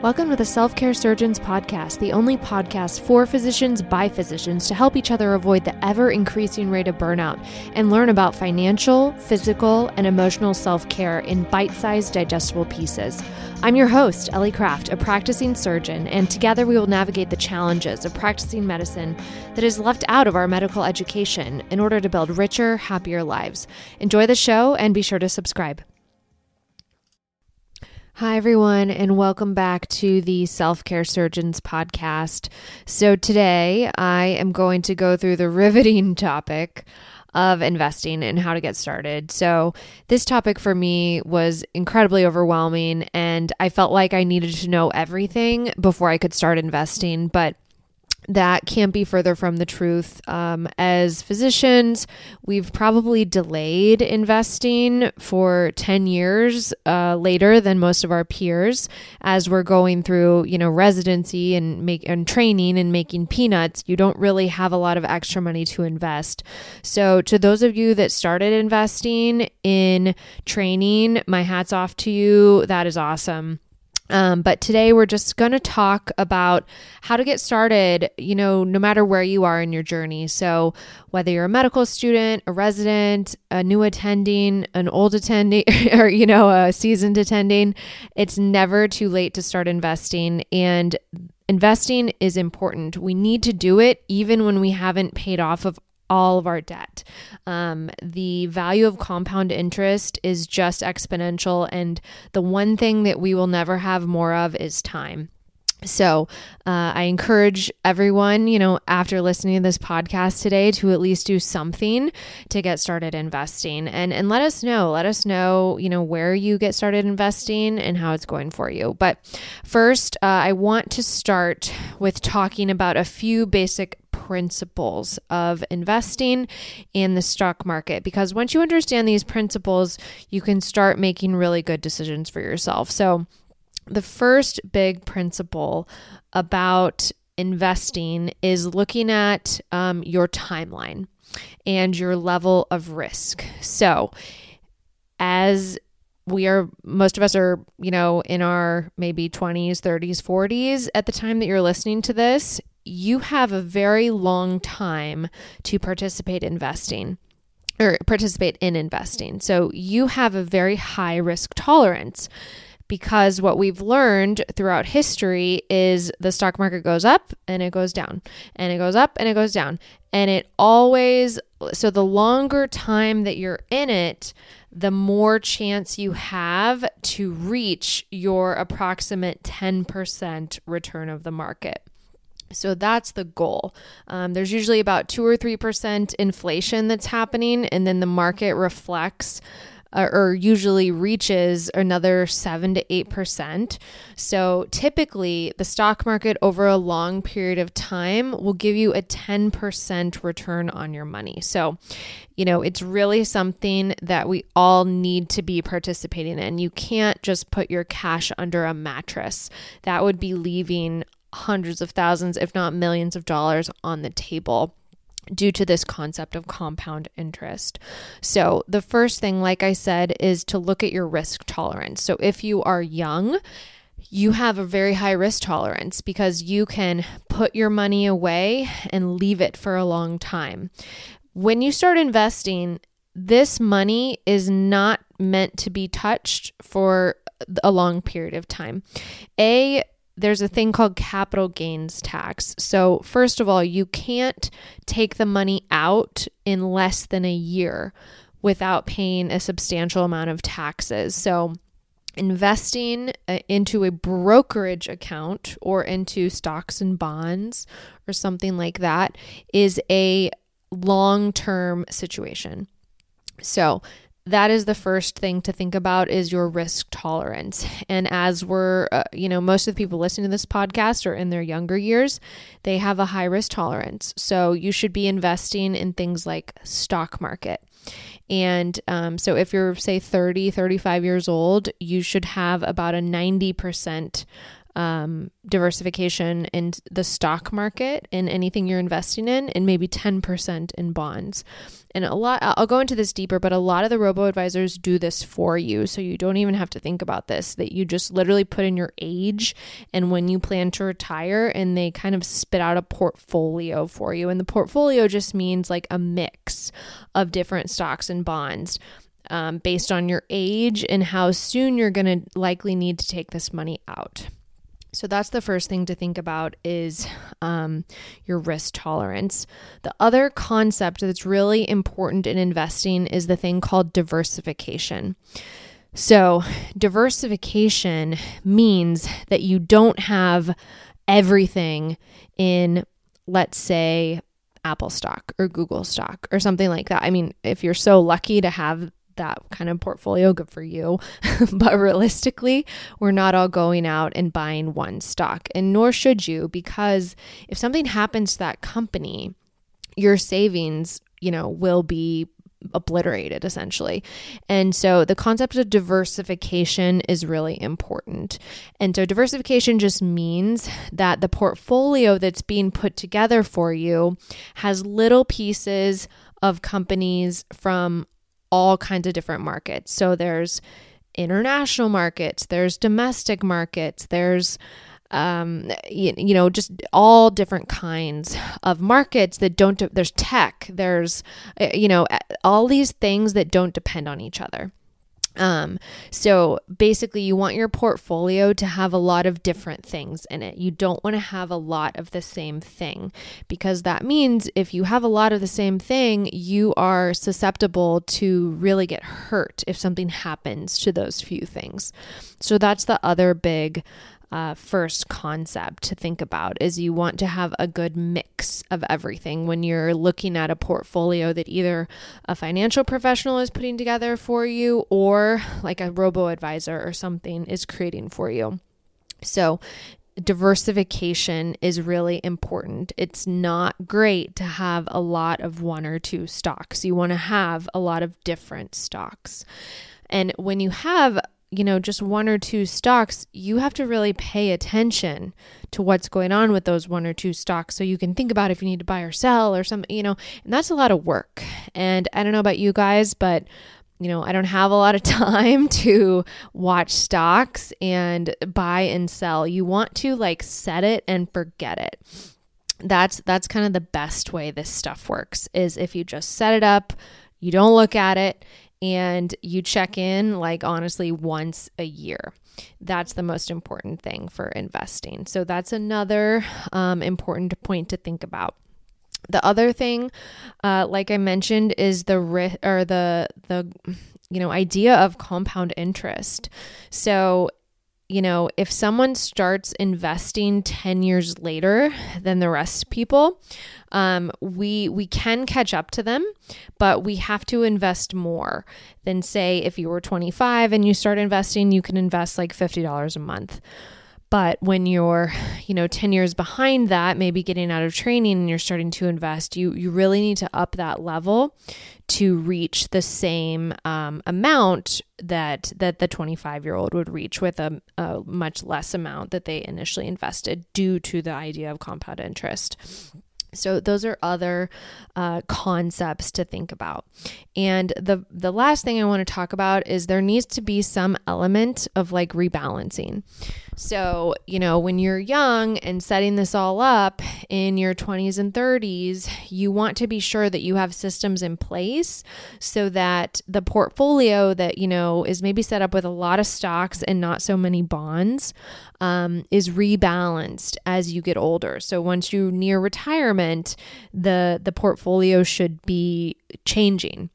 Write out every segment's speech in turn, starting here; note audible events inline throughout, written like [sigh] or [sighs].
Welcome to the Self Care Surgeons Podcast, the only podcast for physicians by physicians to help each other avoid the ever increasing rate of burnout and learn about financial, physical, and emotional self care in bite sized, digestible pieces. I'm your host, Ellie Kraft, a practicing surgeon, and together we will navigate the challenges of practicing medicine that is left out of our medical education in order to build richer, happier lives. Enjoy the show and be sure to subscribe. Hi, everyone, and welcome back to the Self Care Surgeons podcast. So, today I am going to go through the riveting [laughs] topic of investing and how to get started. So, this topic for me was incredibly overwhelming, and I felt like I needed to know everything before I could start investing. But that can't be further from the truth. Um, as physicians, we've probably delayed investing for 10 years uh, later than most of our peers as we're going through, you know, residency and make and training and making peanuts. You don't really have a lot of extra money to invest. So, to those of you that started investing in training, my hat's off to you. That is awesome. Um, but today we're just going to talk about how to get started, you know, no matter where you are in your journey. So, whether you're a medical student, a resident, a new attending, an old attending, [laughs] or, you know, a seasoned attending, it's never too late to start investing. And investing is important. We need to do it even when we haven't paid off of all of our debt. Um, the value of compound interest is just exponential. And the one thing that we will never have more of is time. So, uh, I encourage everyone, you know, after listening to this podcast today, to at least do something to get started investing, and and let us know. Let us know, you know, where you get started investing and how it's going for you. But first, uh, I want to start with talking about a few basic principles of investing in the stock market because once you understand these principles, you can start making really good decisions for yourself. So, the first big principle about investing is looking at um, your timeline and your level of risk. So, as we are most of us are you know in our maybe 20s 30s 40s at the time that you're listening to this you have a very long time to participate investing or participate in investing. So you have a very high risk tolerance because what we've learned throughout history is the stock market goes up and it goes down and it goes up and it goes down and it always so the longer time that you're in it the more chance you have to reach your approximate 10% return of the market so that's the goal. Um, there's usually about two or three percent inflation that's happening, and then the market reflects uh, or usually reaches another 7 to 8%. So typically, the stock market over a long period of time will give you a 10% return on your money. So, you know, it's really something that we all need to be participating in. You can't just put your cash under a mattress. That would be leaving hundreds of thousands, if not millions of dollars on the table due to this concept of compound interest. So, the first thing, like I said, is to look at your risk tolerance. So, if you are young, you have a very high risk tolerance because you can put your money away and leave it for a long time. When you start investing, this money is not meant to be touched for a long period of time. A, there's a thing called capital gains tax. So, first of all, you can't take the money out in less than a year without paying a substantial amount of taxes. So, investing uh, into a brokerage account or into stocks and bonds or something like that is a long term situation. So, that is the first thing to think about is your risk tolerance. And as we're uh, you know most of the people listening to this podcast are in their younger years they have a high risk tolerance. So you should be investing in things like stock market. And um, so if you're say 30 35 years old you should have about a 90% um, diversification in the stock market in anything you're investing in, and maybe 10% in bonds. And a lot, I'll go into this deeper, but a lot of the robo advisors do this for you. So you don't even have to think about this, that you just literally put in your age and when you plan to retire, and they kind of spit out a portfolio for you. And the portfolio just means like a mix of different stocks and bonds. Um, based on your age and how soon you're going to likely need to take this money out. So that's the first thing to think about is um, your risk tolerance. The other concept that's really important in investing is the thing called diversification. So, diversification means that you don't have everything in, let's say, Apple stock or Google stock or something like that. I mean, if you're so lucky to have that kind of portfolio, good for you. [laughs] but realistically, we're not all going out and buying one stock, and nor should you, because if something happens to that company, your savings, you know, will be obliterated essentially. And so the concept of diversification is really important. And so diversification just means that the portfolio that's being put together for you has little pieces of companies from all kinds of different markets. So there's international markets, there's domestic markets, there's um, you, you know, just all different kinds of markets that don't, de- there's tech, there's, uh, you know, all these things that don't depend on each other. Um, so basically, you want your portfolio to have a lot of different things in it. You don't want to have a lot of the same thing because that means if you have a lot of the same thing, you are susceptible to really get hurt if something happens to those few things. So that's the other big uh, first concept to think about is you want to have a good mix of everything when you're looking at a portfolio that either a financial professional is putting together for you or like a robo advisor or something is creating for you. So, diversification is really important. It's not great to have a lot of one or two stocks. You want to have a lot of different stocks. And when you have you know, just one or two stocks, you have to really pay attention to what's going on with those one or two stocks so you can think about if you need to buy or sell or something, you know, and that's a lot of work. And I don't know about you guys, but you know, I don't have a lot of [laughs] time to watch stocks and buy and sell. You want to like set it and forget it. That's that's kind of the best way this stuff works is if you just set it up, you don't look at it and you check in like honestly once a year. That's the most important thing for investing. So that's another um, important point to think about. The other thing, uh, like I mentioned, is the ri- or the the you know idea of compound interest. So you know, if someone starts investing 10 years later than the rest people, um, we we can catch up to them, but we have to invest more than say if you were 25 and you start investing, you can invest like $50 a month. But when you're, you know, 10 years behind that, maybe getting out of training and you're starting to invest, you you really need to up that level to reach the same um, amount that that the 25 year old would reach with a, a much less amount that they initially invested due to the idea of compound interest. So those are other uh, concepts to think about. And the the last thing I want to talk about is there needs to be some element of like rebalancing. So, you know, when you're young and setting this all up in your 20s and 30s, you want to be sure that you have systems in place so that the portfolio that, you know, is maybe set up with a lot of stocks and not so many bonds um, is rebalanced as you get older. So once you near retirement, the the portfolio should be changing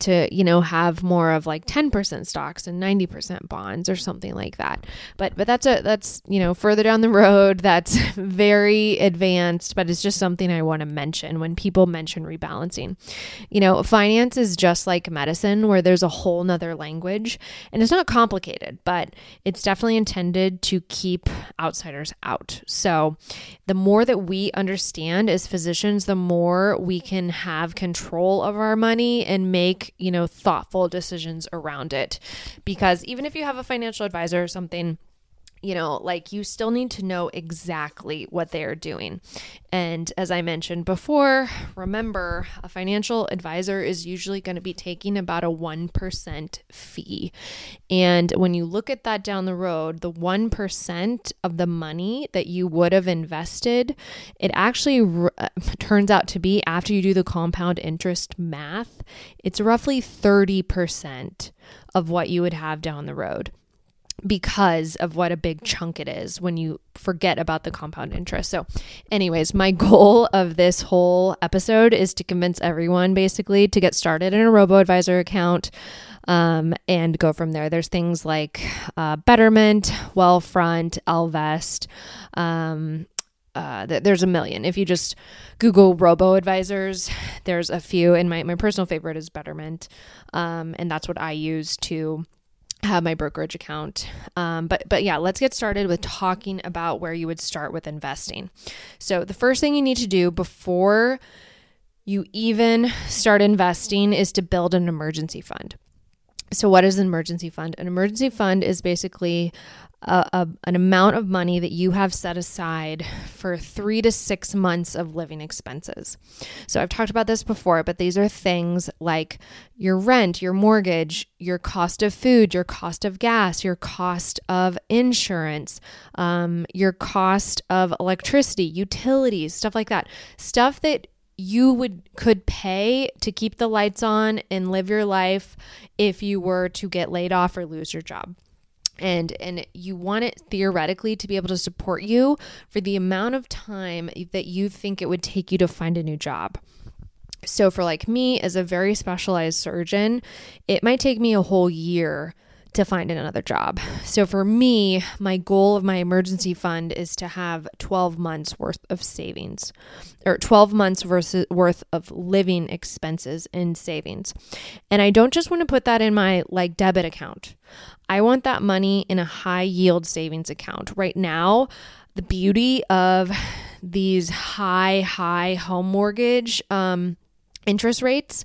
to you know have more of like 10% stocks and 90% bonds or something like that. But but that's a that's you know further down the road that's [laughs] very advanced but it's just something i want to mention when people mention rebalancing. You know finance is just like medicine where there's a whole nother language and it's not complicated but it's definitely intended to keep outsiders out. So the more that we understand as physicians the more we can have control of our money and make you know, thoughtful decisions around it. Because even if you have a financial advisor or something, you know, like you still need to know exactly what they are doing. And as I mentioned before, remember a financial advisor is usually going to be taking about a 1% fee. And when you look at that down the road, the 1% of the money that you would have invested, it actually uh, turns out to be after you do the compound interest math, it's roughly 30% of what you would have down the road because of what a big chunk it is when you forget about the compound interest. So, anyways, my [laughs] goal of this whole episode is to convince everyone basically to get started in a robo advisor account um, and go from there. There's things like uh, Betterment, Wealthfront, Ellevest. Um, uh, there's a million. If you just Google robo advisors, there's a few. And my, my personal favorite is Betterment. Um, and that's what I use to have my brokerage account. Um, but but yeah, let's get started with talking about where you would start with investing. So the first thing you need to do before you even start investing is to build an emergency fund. So what is an emergency fund? An emergency fund is basically a, a, an amount of money that you have set aside for three to six months of living expenses. So I've talked about this before, but these are things like your rent, your mortgage, your cost of food, your cost of gas, your cost of insurance, um, your cost of electricity, utilities, stuff like that. Stuff that you would could pay to keep the lights on and live your life if you were to get laid off or lose your job and and you want it theoretically to be able to support you for the amount of time that you think it would take you to find a new job. So for like me as a very specialized surgeon, it might take me a whole year to find another job. So for me, my goal of my emergency fund is to have 12 months worth of savings or 12 months versus worth of living expenses in savings. And I don't just want to put that in my like debit account. I want that money in a high yield savings account. Right now, the beauty of these high high home mortgage um, interest rates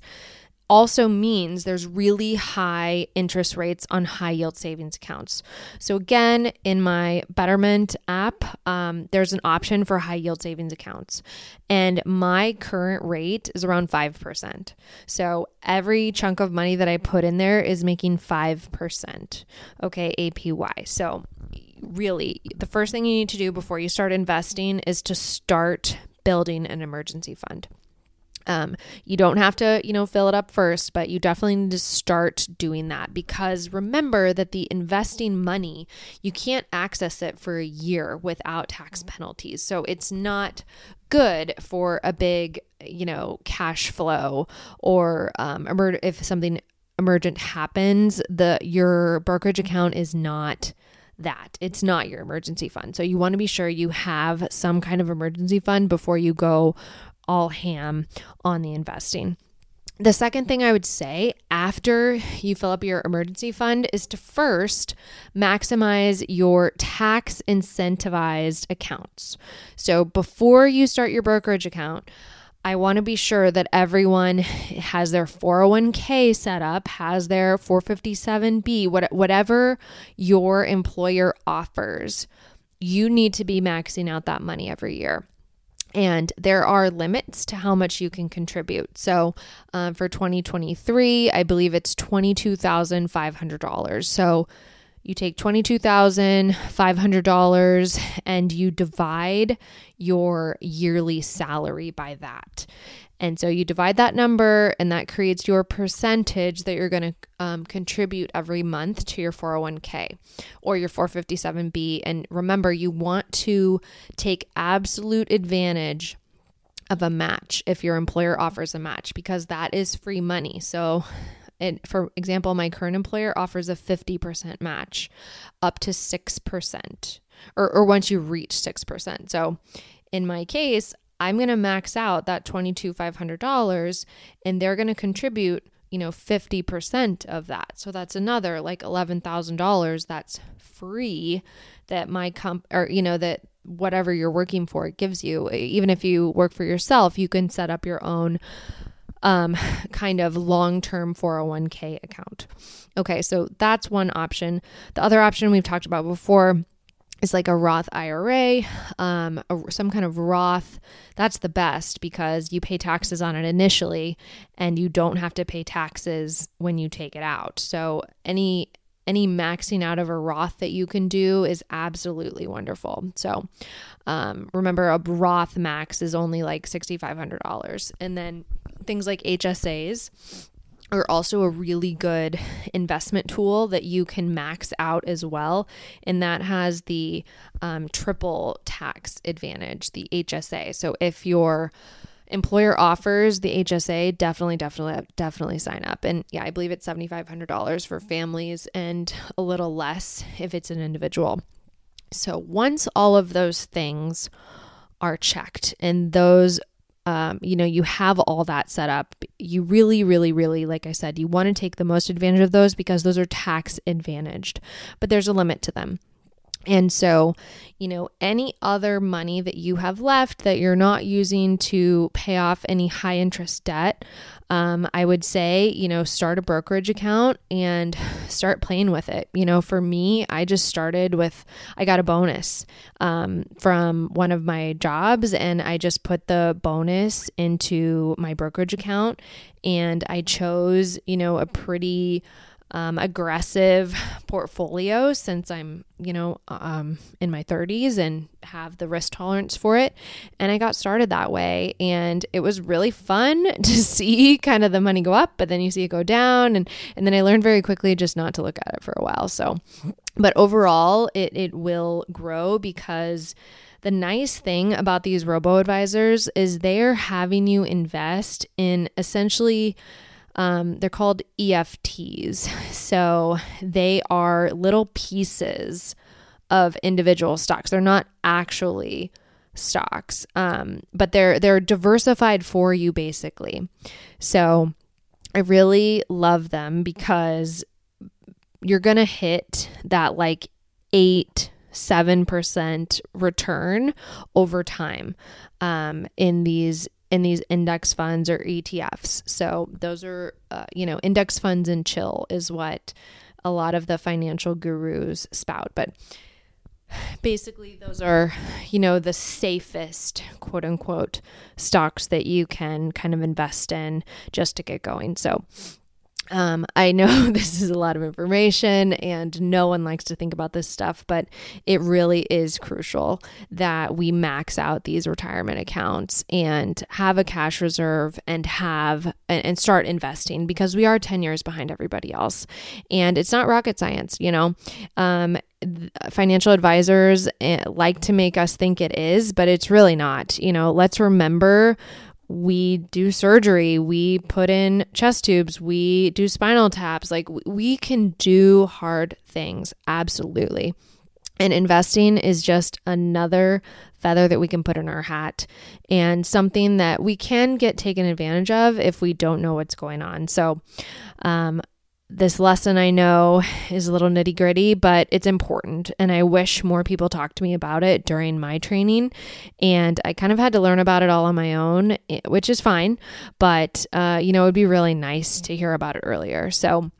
also means there's really high interest rates on high yield savings accounts. So, again, in my Betterment app, um, there's an option for high yield savings accounts. And my current rate is around 5%. So, every chunk of money that I put in there is making 5%. Okay, APY. So, really, the first thing you need to do before you start investing is to start building an emergency fund. Um, you don't have to, you know, fill it up first, but you definitely need to start doing that because remember that the investing money, you can't access it for a year without tax penalties. So it's not good for a big, you know, cash flow or um, if something emergent happens, the your brokerage account is not that. It's not your emergency fund. So you want to be sure you have some kind of emergency fund before you go all ham on the investing. The second thing I would say after you fill up your emergency fund is to first maximize your tax incentivized accounts. So before you start your brokerage account, I want to be sure that everyone has their 401k set up, has their 457b, whatever your employer offers. You need to be maxing out that money every year. And there are limits to how much you can contribute. So uh, for 2023, I believe it's $22,500. So you take $22,500 and you divide your yearly salary by that. And so you divide that number, and that creates your percentage that you're going to um, contribute every month to your 401k or your 457b. And remember, you want to take absolute advantage of a match if your employer offers a match because that is free money. So, for example, my current employer offers a 50% match up to 6%, or, or once you reach 6%. So, in my case, I'm going to max out that $22,500 and they're going to contribute, you know, 50% of that. So that's another like $11,000 that's free that my comp or, you know, that whatever you're working for it gives you. Even if you work for yourself, you can set up your own um, [sighs] kind of long term 401k account. Okay, so that's one option. The other option we've talked about before is like a Roth IRA, um, a, some kind of Roth. That's the best because you pay taxes on it initially, and you don't have to pay taxes when you take it out. So any any maxing out of a Roth that you can do is absolutely wonderful. So um, remember, a Roth max is only like sixty five hundred dollars, and then things like HSAs are also a really good investment tool that you can max out as well. And that has the um, triple tax advantage, the HSA. So if your employer offers the HSA, definitely, definitely, definitely sign up. And yeah, I believe it's $7,500 for families and a little less if it's an individual. So once all of those things are checked and those um, you know, you have all that set up. You really, really, really, like I said, you want to take the most advantage of those because those are tax advantaged, but there's a limit to them. And so, you know, any other money that you have left that you're not using to pay off any high interest debt, um, I would say, you know, start a brokerage account and [sighs] start playing with it. You know, for me, I just started with, I got a bonus um, from one of my jobs and I just put the bonus into my brokerage account and I chose, you know, a pretty, um, aggressive portfolio since I'm, you know, um, in my 30s and have the risk tolerance for it. And I got started that way. And it was really fun [laughs] to see kind of the money go up, but then you see it go down. And, and then I learned very quickly just not to look at it for a while. So, but overall, it, it will grow because the nice thing about these robo advisors is they're having you invest in essentially um, they're called EFTs. [laughs] So they are little pieces of individual stocks. They're not actually stocks, um, but they're they're diversified for you basically. So I really love them because you're gonna hit that like eight seven percent return over time um, in these in these index funds or ETFs. So those are, uh, you know, index funds and chill is what a lot of the financial gurus spout. But basically, those are, you know, the safest quote unquote stocks that you can kind of invest in just to get going. So um, I know [laughs] this is a lot of information and no one likes to think about this stuff, but it really is crucial that we max out these retirement accounts and have a cash reserve and have and start investing because we are 10 years behind everybody else. And it's not rocket science, you know. Um, financial advisors eh, like to make us think it is, but it's really not. You know, let's remember we do surgery, we put in chest tubes, we do spinal taps. Like we can do hard things, absolutely. And investing is just another feather that we can put in our hat and something that we can get taken advantage of if we don't know what's going on. So, um, this lesson I know is a little nitty gritty, but it's important. And I wish more people talked to me about it during my training. And I kind of had to learn about it all on my own, eh, which is fine. But, uh, you know, it would be really nice to hear about it earlier. So,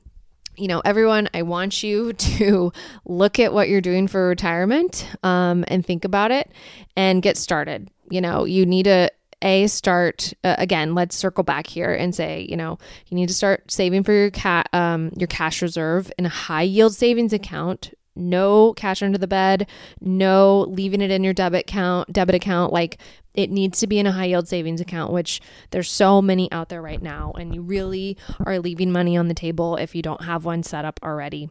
you know, everyone, I want you [laughs] to look at what you're doing for retirement um, and think about it and get started. You know, you need to a start uh, again let's circle back here and say you know you need to start saving for your cat um, your cash reserve in a high yield savings account. No cash under the bed no leaving it in your debit account debit account. Like it needs to be in a high yield savings account which there's so many out there right now and you really are leaving money on the table if you don't have one set up already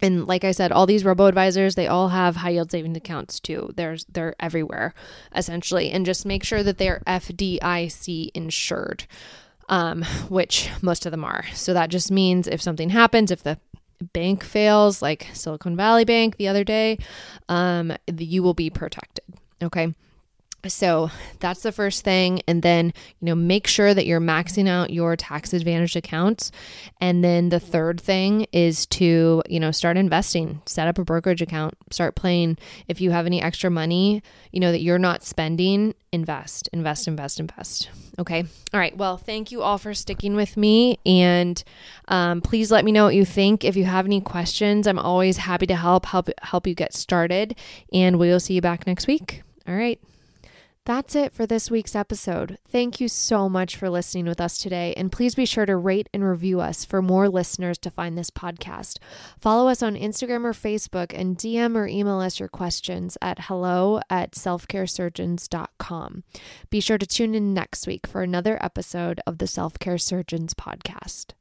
and like I said, all these robo advisors, they all have high yield savings accounts too. There's they're everywhere essentially. And just make sure that they're FDIC insured. Um, which most of them are. So that just means if something happens, if the bank fails, like Silicon Valley Bank the other day, um, you will be protected. Okay. So that's the first thing. And then, you know, make sure that you're maxing out your tax advantage accounts. And then the third thing is to, you know, start investing, set up a brokerage account, start playing. If you have any extra money, you know, that you're not spending, invest, invest, invest, invest. Okay. All right. Well, thank you all for sticking with me. And um, please let me know what you think. If you have any questions, I'm always happy to help, help, help you get started. And we'll see you back next week. All right. That's it for this week's episode. Thank you so much for listening with us today, and please be sure to rate and review us for more listeners to find this podcast. Follow us on Instagram or Facebook and DM or email us your questions at hello at selfcaresurgeons.com. Be sure to tune in next week for another episode of the Self Care Surgeons podcast.